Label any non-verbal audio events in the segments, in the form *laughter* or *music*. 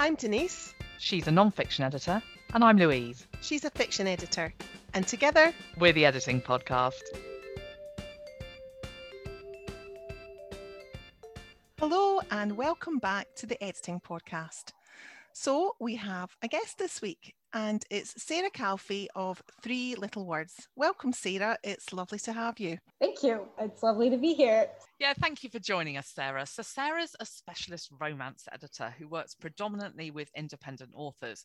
I'm Denise. She's a non-fiction editor, and I'm Louise. She's a fiction editor. And together, We're the Editing Podcast. hello and welcome back to the Editing Podcast. So, we have a guest this week, and it's Sarah Calfee of Three Little Words. Welcome, Sarah. It's lovely to have you. Thank you. It's lovely to be here. Yeah, thank you for joining us, Sarah. So, Sarah's a specialist romance editor who works predominantly with independent authors.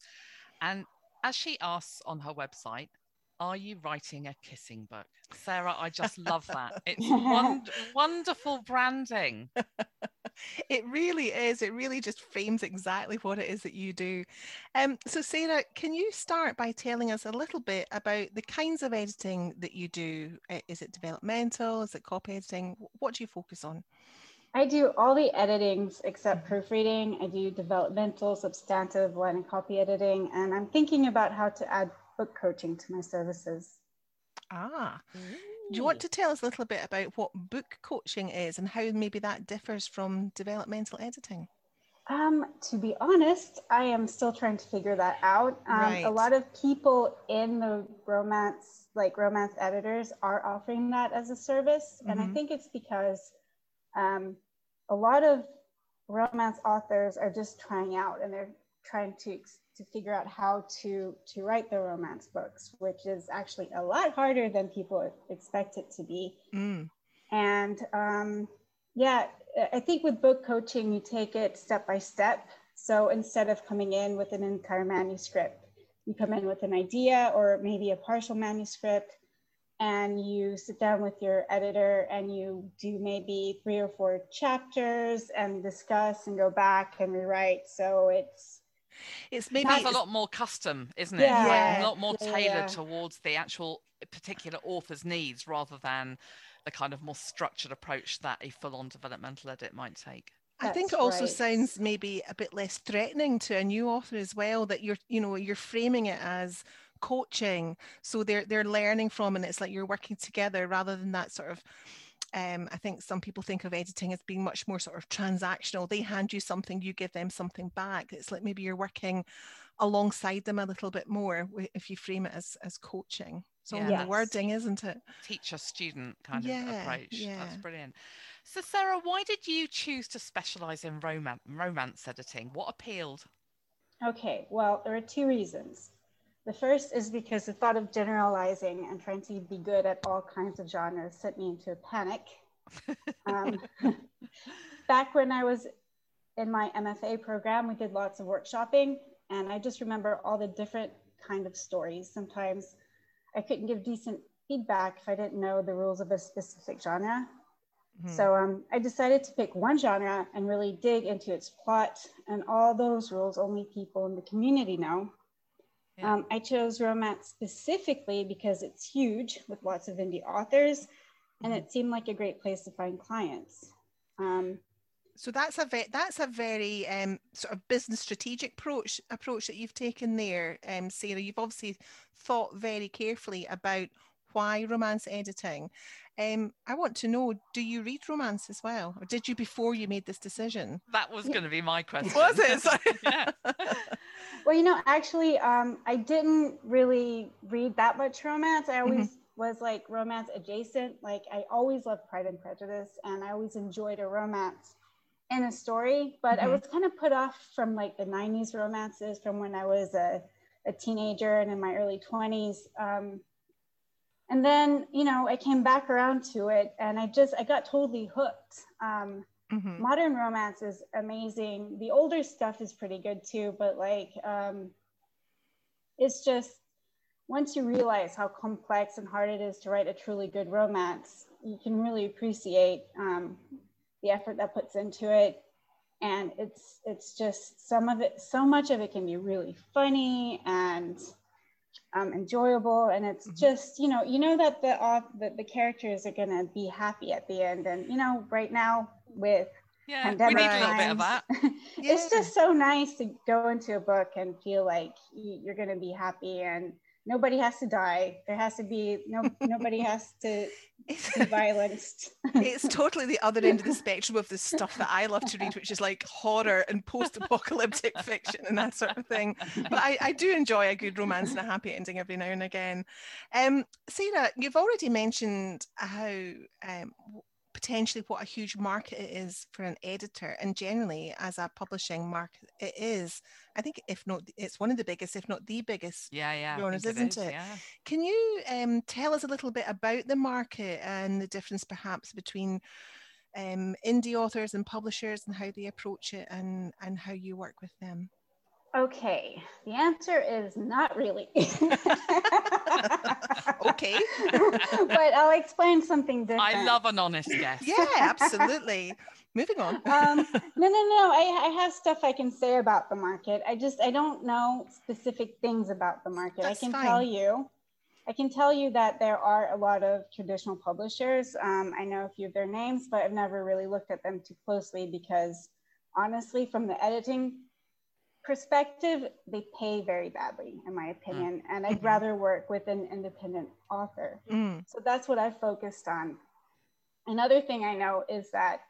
And as she asks on her website, are you writing a kissing book? Sarah, I just love that. It's won- *laughs* wonderful branding. It really is. It really just frames exactly what it is that you do. Um, so, Sarah, can you start by telling us a little bit about the kinds of editing that you do? Is it developmental? Is it copy editing? What do you focus on? I do all the editings except proofreading. I do developmental, substantive, line and copy editing, and I'm thinking about how to add book coaching to my services. Ah, do you want to tell us a little bit about what book coaching is and how maybe that differs from developmental editing? Um, to be honest, I am still trying to figure that out. Um, Right. A lot of people in the romance, like romance editors, are offering that as a service, and I Mhm. think it's because um, a lot of romance authors are just trying out and they're trying to to figure out how to to write the romance books, which is actually a lot harder than people expect it to be. Mm, And um, yeah, I think with book coaching, you take it step by step. So instead of coming in with an entire manuscript, you come in with an idea or maybe a partial manuscript, and you sit down with your editor and you do maybe three or four chapters and discuss and go back and rewrite. So it's It's maybe It's a lot more custom, isn't it? Yeah. Like, a lot more Yeah, tailored yeah. towards the actual particular author's needs rather than the kind of more structured approach that a full-on developmental edit might take. I think it also right. sounds maybe a bit less threatening to a new author as well that you're you know you're framing it as coaching so they're they're learning from and it's like you're working together rather than that sort of um, I think some people think of editing as being much more sort of transactional. They hand you something, you give them something back. It's like maybe you're working alongside them a little bit more if you frame it as as coaching. So in Yeah. the wording, isn't it? Teacher student kind Yeah, of approach. That's yeah. brilliant. So, Sarah, why did you choose to specialize in romance, romance editing? What appealed? Okay, well, there are two reasons. The first is because the thought of generalizing and trying to be good at all kinds of genres sent me into a panic. *laughs* Um, *laughs* back when I was in my MFA program, we did lots of workshopping, and I just remember all the different kind of stories. Sometimes I couldn't give decent feedback if I didn't know the rules of a specific genre. Mhm. So um, I decided to pick one genre and really dig into its plot and all those rules only people in the community know. Yeah. Um, I chose romance specifically because it's huge with lots of indie authors, and Mhm. it seemed like a great place to find clients. Um, So that's a ve- that's a very um, sort of business strategic approach approach that you've taken there, um, Sarah. You've obviously thought very carefully about why romance editing. Um, I want to know: Do you read romance as well, or did you before you made this decision? That was Yeah. going to be my *laughs* question. Was it? *laughs* Yeah. *laughs* well, you know, actually, um, I didn't really read that much romance. I always was like romance adjacent. Like I always loved Pride and Prejudice, and I always enjoyed a romance in a story. But I Mhm. was kind of put off from like the '90s romances from when I was a, a teenager and in my early 20s. Um, and then, you know, I came back around to it, and I just I got totally hooked. Um, Mhm. modern romance is amazing the older stuff is pretty good too but like um it's just once you realize how complex and hard it is to write a truly good romance you can really appreciate um, the effort that puts into it and it's it's just some of it so much of it can be really funny and um, enjoyable and it's Mhm. just you know you know that the auth- that the characters are going to be happy at the end and you know right now with Yeah. We pandemic need a little bit of that. times, *laughs* it's just so nice to go into a book and feel like you're going to be happy and nobody has to die there has to be no nobody has to *laughs* be violanced. *laughs* it's totally the other end of the spectrum of the stuff that I love to read, which is like horror and post-apocalyptic fiction and that sort of thing. But I, I, do enjoy a good romance and a happy ending every now and again. Um, Sarah, you've already mentioned how um, potentially what a huge market it is for an editor and generally as a publishing market it is i think if not it's one of the biggest if not the biggest yeah yeah isn't it, yeah. can you um, tell us a little bit about the market and the difference perhaps between um, indie authors and publishers and how they approach it and and how you work with them Okay, the answer is not really. *laughs* okay. *laughs* but I'll explain something different. I love an honest guess. Yeah, absolutely. Moving on. *laughs* um, no, no, no. I, I have stuff I can say about the market. I just, I don't know specific things about the market. That's I can fine. tell you. I can tell you that there are a lot of traditional publishers. Um, I know a few of their names, but I've never really looked at them too closely because honestly, from the editing perspective, they pay very badly, in my opinion. Mm. And I'd mm-hmm. rather work with an independent author. Mm. So that's what I focused on. Another thing I know is that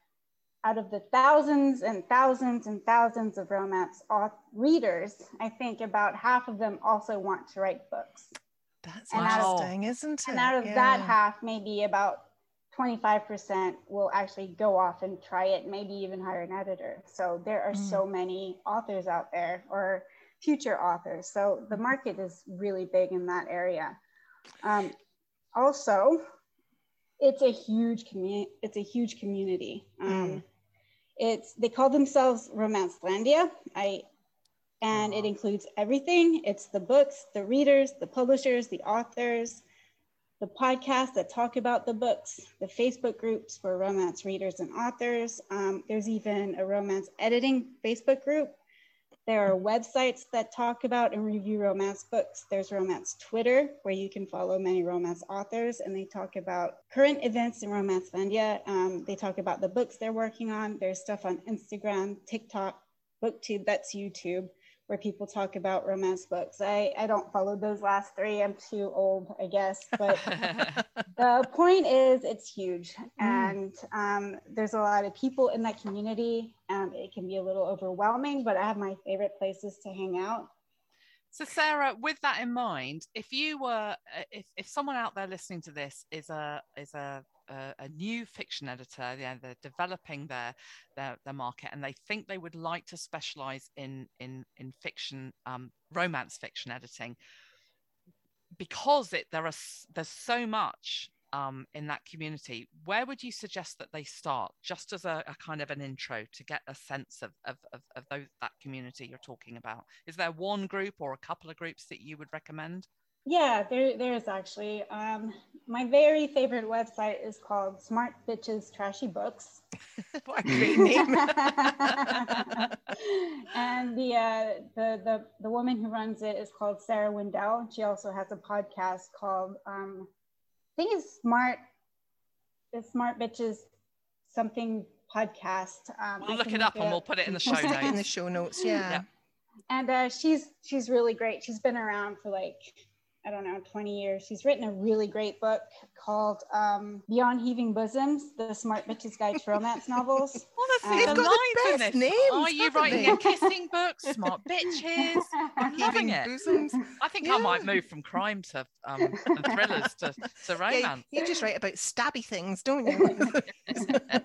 out of the thousands and thousands and thousands of romance authors readers, I think about half of them also want to write books. That's and interesting, of, isn't it? And out of yeah. that half, maybe about 25% will actually go off and try it, maybe even hire an editor. So there are mm. so many authors out there or future authors. So the market is really big in that area. Um, also, it's a huge community. It's a huge community. Um, mm. It's they call themselves Romancelandia. I and it includes everything. It's the books, the readers, the publishers, the authors, the podcasts that talk about the books, the Facebook groups for romance readers and authors. Um, there's even a romance editing Facebook group. There are websites that talk about and review romance books. There's romance Twitter, where you can follow many romance authors, and they talk about current events in Romancelandia. Um, they talk about the books they're working on. There's stuff on Instagram, TikTok, BookTube, that's YouTube where people talk about romance books. I, I don't follow those last three. I'm too old, I guess. But *laughs* the point is, it's huge. Mm. And um, there's a lot of people in that community. and it can be a little overwhelming, but I have my favorite places to hang out. So, Sarah, with that in mind, if you were, if, if someone out there listening to this is a is a a, a, new fiction editor. They're developing their, their, their market, and they think they would like to specialize in in in fiction, um, romance fiction editing, because it there are there's so much um, in that community. Where would you suggest that they start, just as a, a kind of an intro to get a sense of of, of, of those, that community you're talking about? Is there one group or a couple of groups that you would recommend? Yeah, there, there's actually. Um, my very favorite website is called Smart Bitches Trashy Books. *laughs* what a great name! *laughs* and the, uh, the the the woman who runs it is called Sarah Wendell. She also has a podcast called um, I think it's Smart. It's Smart Bitches something podcast. Um, we'll look it up and we'll put it in the show *laughs* notes. in the show notes, yeah. yeah. And uh, she's she's really great. She's been around for like I don't know, 20 years. She's written a really great book called um, Beyond Heaving Bosoms, The Smart Bitch's Guide to Romance Novels. *laughs* Well, um, got the best names. Are you writing they? a kissing book? Smart *laughs* Bitches? Heaving Bosoms? I think yeah. I might move from crime to um, thrillers to, to romance. Yeah, you just write about stabby things, don't you? *laughs*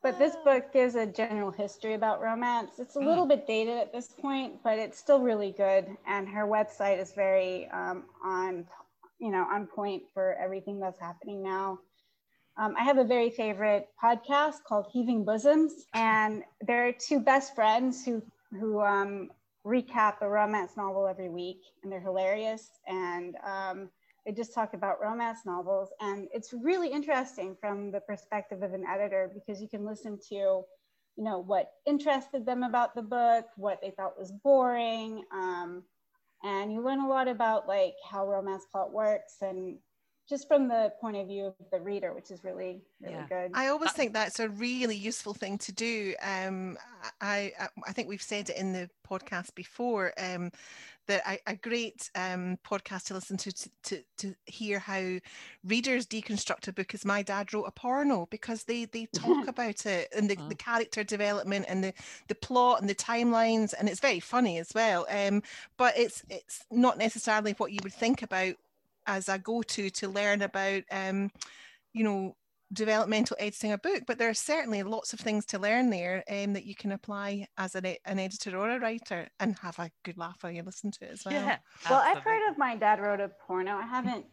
But this book gives a general history about romance. It's a little mm. bit dated at this point, but it's still really good. And her website is very um, on, you know, on point for everything that's happening now. Um, I have a very favorite podcast called Heaving Bosoms, and there are two best friends who who um, recap a romance novel every week, and they're hilarious. And um, they just talk about romance novels. And it's really interesting from the perspective of an editor because you can listen to, you know, what interested them about the book, what they thought was boring. Um, and you learn a lot about like how romance plot works and just from the point of view of the reader, which is really, really Yeah. good. I always think that's a really useful thing to do. Um, I, I I think we've said it in the podcast before um, that I, a great um, podcast to listen to, to to to hear how readers deconstruct a book is My Dad Wrote a Porno because they they *laughs* talk about it and the, the character development and the the plot and the timelines and it's very funny as well. Um, but it's it's not necessarily what you would think about as a go-to to learn about um, you know developmental editing a book but there are certainly lots of things to learn there um, that you can apply as an, e- an editor or a writer and have a good laugh while you listen to it as well Yeah. well, I've heard of my dad wrote a porno. I haven't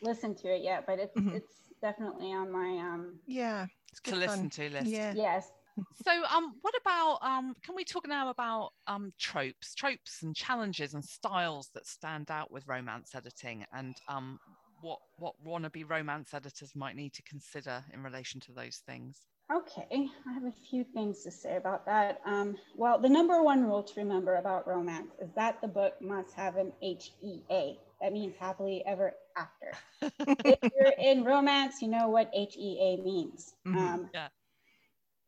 listened to it yet, but it's Mhm. it's definitely on my um yeah it's to good listen to list. yeah yes. So, um, what about um? Can we talk now about um tropes, tropes and challenges and styles that stand out with romance editing, and um, what what wannabe romance editors might need to consider in relation to those things? Okay, I have a few things to say about that. Um, well, the number one rule to remember about romance is that the book must have an HEA. That means happily ever after. *laughs* if you're in romance, you know what HEA means. Mhm. Um, Yeah.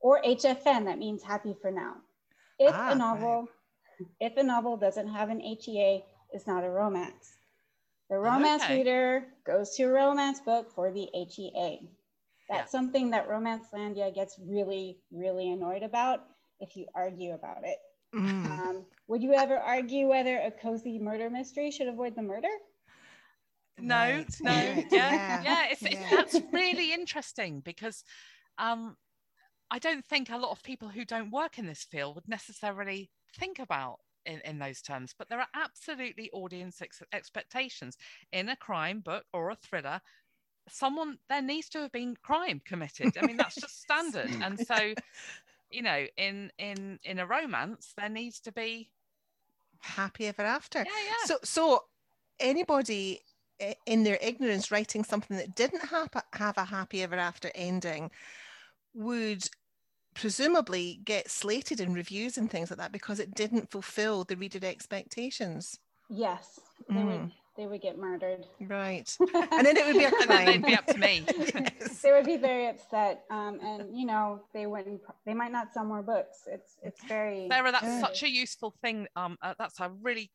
Or HFN, that means happy for now. If Ah, a novel, if a novel doesn't have an HEA, it's not a romance. The romance Okay. reader goes to a romance book for the HEA. That's Yeah. something that Romancelandia gets really, really annoyed about if you argue about it. Mm. Um, would you ever argue whether a cozy murder mystery should avoid the murder? No, Right, no, right, *laughs* yeah, yeah. It's, it's that's really interesting because um, I don't think a lot of people who don't work in this field would necessarily think about in, in those terms, but there are absolutely audience ex- expectations in a crime book or a thriller. Someone there needs to have been crime committed. I mean, that's just *laughs* standard. And so, you know, in in in a romance, there needs to be happy ever after yeah, yeah. so so anybody eh, in their ignorance writing something that didn't have a, have a happy ever after ending would presumably get slated in reviews and things like that because it didn't fulfill the reader expectations Yes, they Mm. would. They would get murdered. right *laughs* and then it would be a *laughs* and they'd be up to me. *laughs* Yes. they would be very upset, um, and you know they wouldn't. They might not sell more books. It's it's very. Sarah, that's Yeah. such a useful thing. Um, uh, that's a really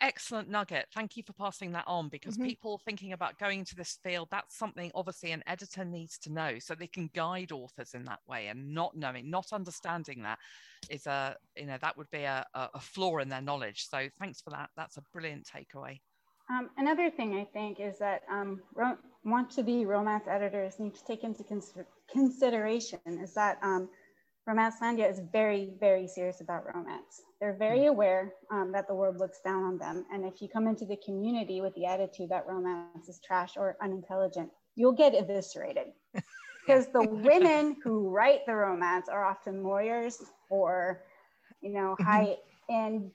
excellent nugget. Thank you for passing that on because Mhm. people thinking about going into this field, that's something obviously an editor needs to know so they can guide authors in that way. And not knowing, not understanding that is a, you know, that would be a, a flaw in their knowledge. So thanks for that. That's a brilliant takeaway. Um, another thing I think is that um, want to be romance editors need to take into consider- consideration is that um, Romancelandia is very, very serious about romance. They're very aware um, that the world looks down on them. And if you come into the community with the attitude that romance is trash or unintelligent, you'll get eviscerated. *laughs* Because the women who write the romance are often lawyers or, you know, Mhm. high end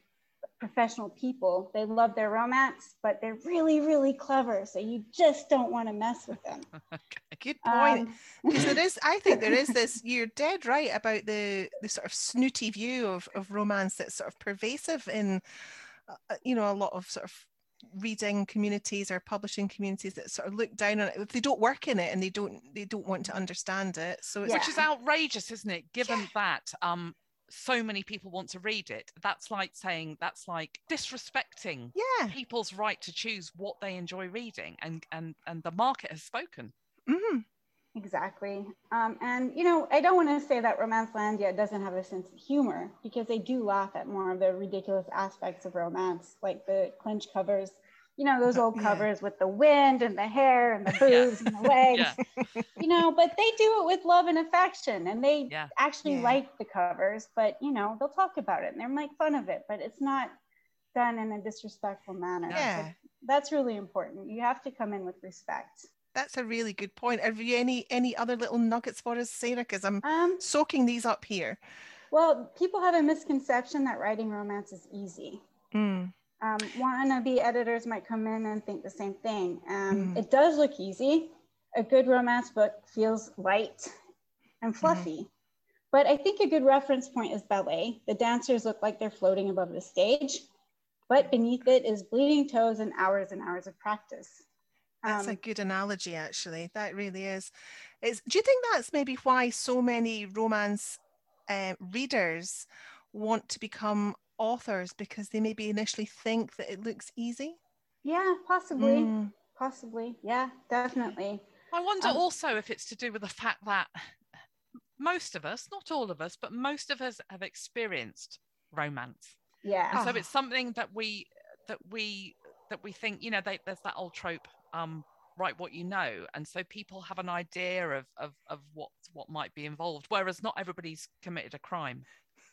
professional people. They love their romance, but they're really, really clever. So you just don't want to mess with them. *laughs* good point Um, there is i think there is *laughs* this you're dead right about the the sort of snooty view of, of romance that's sort of pervasive in uh, you know a lot of sort of reading communities or publishing communities that sort of look down on it if they don't work in it and they don't they don't want to understand it so it's Yeah. Which is outrageous, isn't it? Given Yeah. that um, so many people want to read it, that's like saying that's like disrespecting yeah people's right to choose what they enjoy reading and and and the market has spoken mhm. Exactly. Um, and, you know, I don't want to say that Romancelandia doesn't have a sense of humor because they do laugh at more of the ridiculous aspects of romance, like the clinch covers, you know, those old Yeah. covers with the wind and the hair and the *laughs* boobs and the legs, yeah *laughs* you know, but they do it with love and affection and they Yeah. actually Yeah. like the covers, but, you know, they'll talk about it and they'll make fun of it, but it's not done in a disrespectful manner. So yeah that's really important. You have to come in with respect. that's a really good point have you any any other little nuggets for us sarah because i'm Um, soaking these up here Well, people have a misconception that writing romance is easy. Mm, Um, wannabe editors might come in and think the same thing. Um, Mhm. It does look easy. A good romance book feels light and fluffy. But I think a good reference point is ballet. The dancers look like they're floating above the stage, but beneath it is bleeding toes and hours and hours of practice. That's um, a good analogy, actually. That really is. Is do you think that's maybe why so many romance uh, readers want to become authors because they maybe initially think that it looks easy? Yeah, possibly. Mm. Possibly. Yeah, definitely. I wonder um, also if it's to do with the fact that most of us, not all of us, but most of us have experienced romance. Yeah. And so it's something that we that we that we think, you know, they, there's that old trope, um, write what you know. And so people have an idea of of, of what what might be involved, whereas not everybody's committed a crime.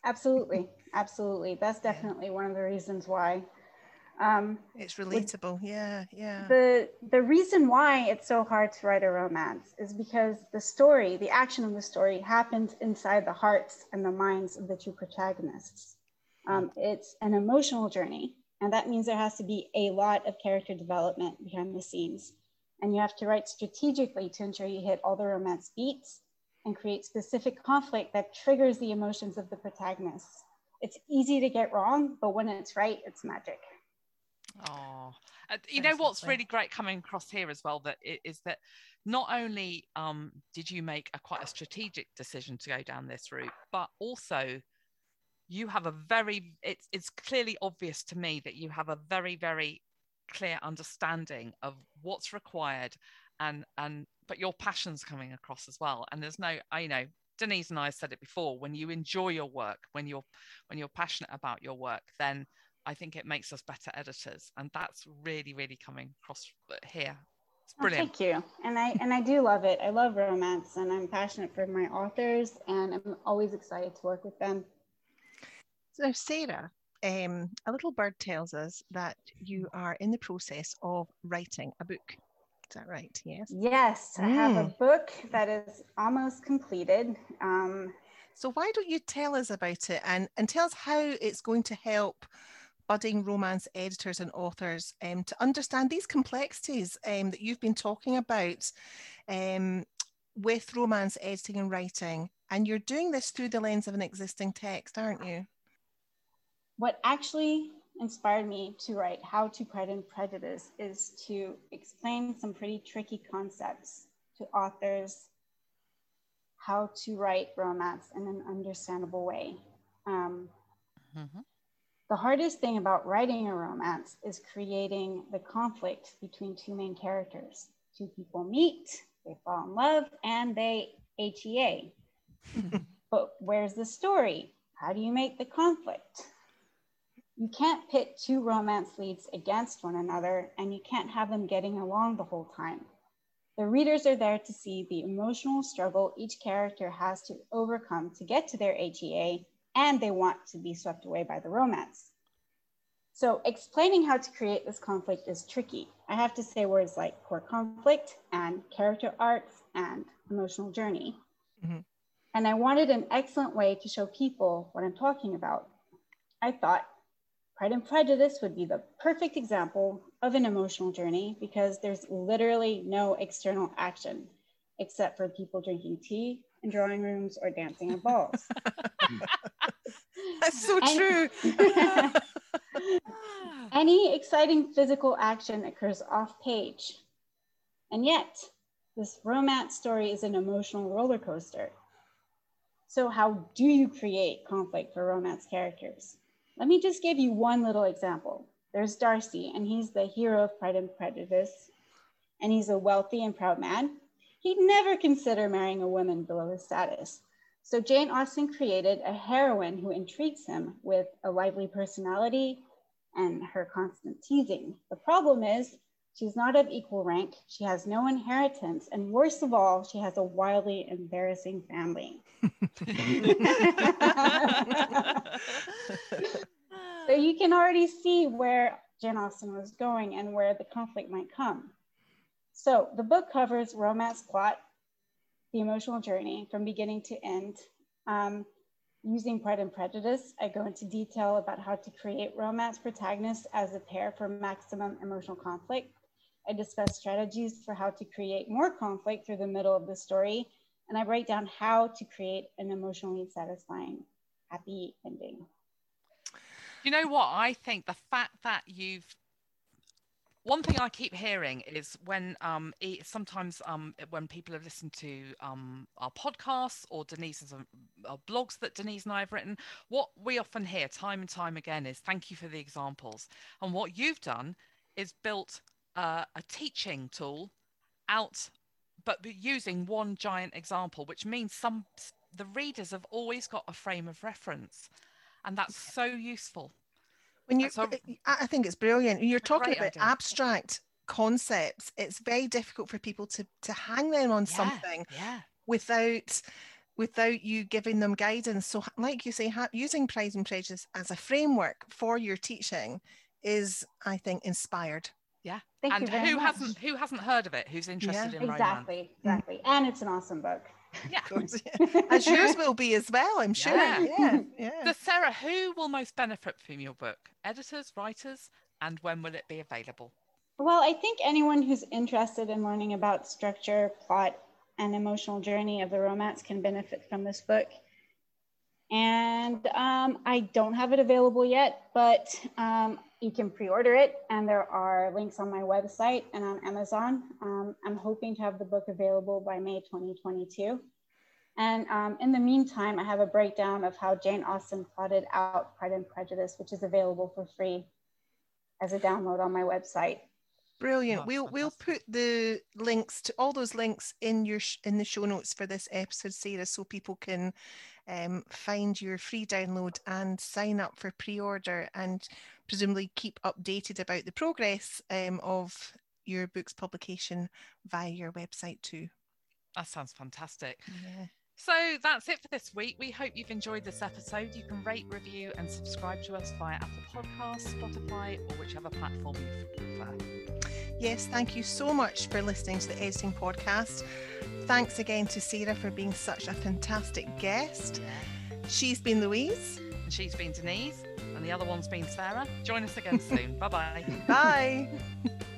Absolutely. *laughs* Absolutely. That's definitely one of the reasons why um, it's relatable. Yeah, yeah. The the reason why it's so hard to write a romance is because the story, the action of the story, happens inside the hearts and the minds of the two protagonists. Um, it's an emotional journey, and that means there has to be a lot of character development behind the scenes, and you have to write strategically to ensure you hit all the romance beats and create specific conflict that triggers the emotions of the protagonists. It's easy to get wrong, but when it's right, it's magic. Oh, you know what's really great coming across here as well that it, is that not only um, did you make a quite a strategic decision to go down this route, but also you have a very it's it's clearly obvious to me that you have a very very clear understanding of what's required and and but your passion's coming across as well and there's no i you know denise and i said it before when you enjoy your work when you're when you're passionate about your work then I think it makes us better editors, and that's really, really coming across here. It's brilliant. Oh, thank you, and I and I do love it. I love romance, and I'm passionate for my authors, and I'm always excited to work with them. So, Sarah, um, a little bird tells us that you are in the process of writing a book. Is that right? Yes. Yes, mm. I have a mm. book that is almost completed. Um, so why don't you tell us about it and, and tell us how it's going to help budding romance editors and authors um, to understand these complexities um, that you've been talking about um, with romance editing and writing. And you're doing this through the lens of an existing text, aren't you? What actually inspired me to write How to Pride and Prejudice is to explain some pretty tricky concepts to authors how to write romance in an understandable way. Um, mm-hmm. The hardest thing about writing a romance is creating the conflict between two main characters. Two people meet, they fall in love, and they HEA. *laughs* but where's the story? How do you make the conflict? You can't pit two romance leads against one another, and you can't have them getting along the whole time. The readers are there to see the emotional struggle each character has to overcome to get to their HEA and they want to be swept away by the romance. So explaining how to create this conflict is tricky. I have to say words like core conflict and character arcs and emotional journey. Mm-hmm. And I wanted an excellent way to show people what I'm talking about. I thought Pride and Prejudice would be the perfect example of an emotional journey because there's literally no external action except for people drinking tea in drawing rooms or dancing on balls. *laughs* That's so and, true. *laughs* *laughs* any exciting physical action occurs off page. And yet, this romance story is an emotional roller coaster. So, how do you create conflict for romance characters? Let me just give you one little example. There's Darcy, and he's the hero of Pride and Prejudice, and he's a wealthy and proud man. He'd never consider marrying a woman below his status. So Jane Austen created a heroine who intrigues him with a lively personality and her constant teasing. The problem is she's not of equal rank, she has no inheritance, and worst of all, she has a wildly embarrassing family. *laughs* so you can already see where Jane Austen was going and where the conflict might come. So the book covers romance plot, the emotional journey from beginning to end. Um, using Pride and Prejudice, I go into detail about how to create romance protagonists as a pair for maximum emotional conflict. I discuss strategies for how to create more conflict through the middle of the story, and I break down how to create an emotionally satisfying, happy ending. You know what? I think the fact that you've one thing I keep hearing is when um sometimes um when people have listened to um our podcasts or Denise's uh, blogs that Denise and I have written, what we often hear time and time again is thank you for the examples. And what you've done is built uh, a teaching tool out, but using one giant example, which means some the readers have always got a frame of reference, and that's so useful. When you, so, I think it's brilliant. You're talking about idea. abstract concepts. It's very difficult for people to to hang them on yeah, something yeah. without without you giving them guidance. So, like you say, ha- using Pride and Prejudice as a framework for your teaching is, I think, inspired. Yeah. Thank and who much. hasn't who hasn't heard of it? Who's interested yeah. in exactly, romance? exactly, exactly. and it's an awesome book. Yeah, course, yeah. *laughs* as yours will be as well. I'm sure. Yeah. yeah, yeah. So, Sarah, who will most benefit from your book? Editors, writers, and when will it be available? Well, I think anyone who's interested in learning about structure, plot, and emotional journey of the romance can benefit from this book. And um, I don't have it available yet, but um, you can pre-order it and there are links on my website and on Amazon. Um, I'm hoping to have the book available by May 2022. And um, in the meantime, I have a breakdown of how Jane Austen plotted out Pride and Prejudice, which is available for free as a download on my website. Brilliant. we'll we'll put the links to all those links in your in the show notes for this episode, Sarah, so people can um, find your free download and sign up for pre-order and presumably keep updated about the progress um, of your book's publication via your website too. That sounds fantastic. Yeah. So that's it for this week. We hope you've enjoyed this episode. You can rate, review, and subscribe to us via Apple Podcasts, Spotify, or whichever platform you prefer. Yes, thank you so much for listening to the Editing Podcast. Thanks again to Sarah for being such a fantastic guest. She's been Louise. And she's been Denise. And the other one's been Sarah. Join us again soon. *laughs* Bye-bye. Bye. *laughs*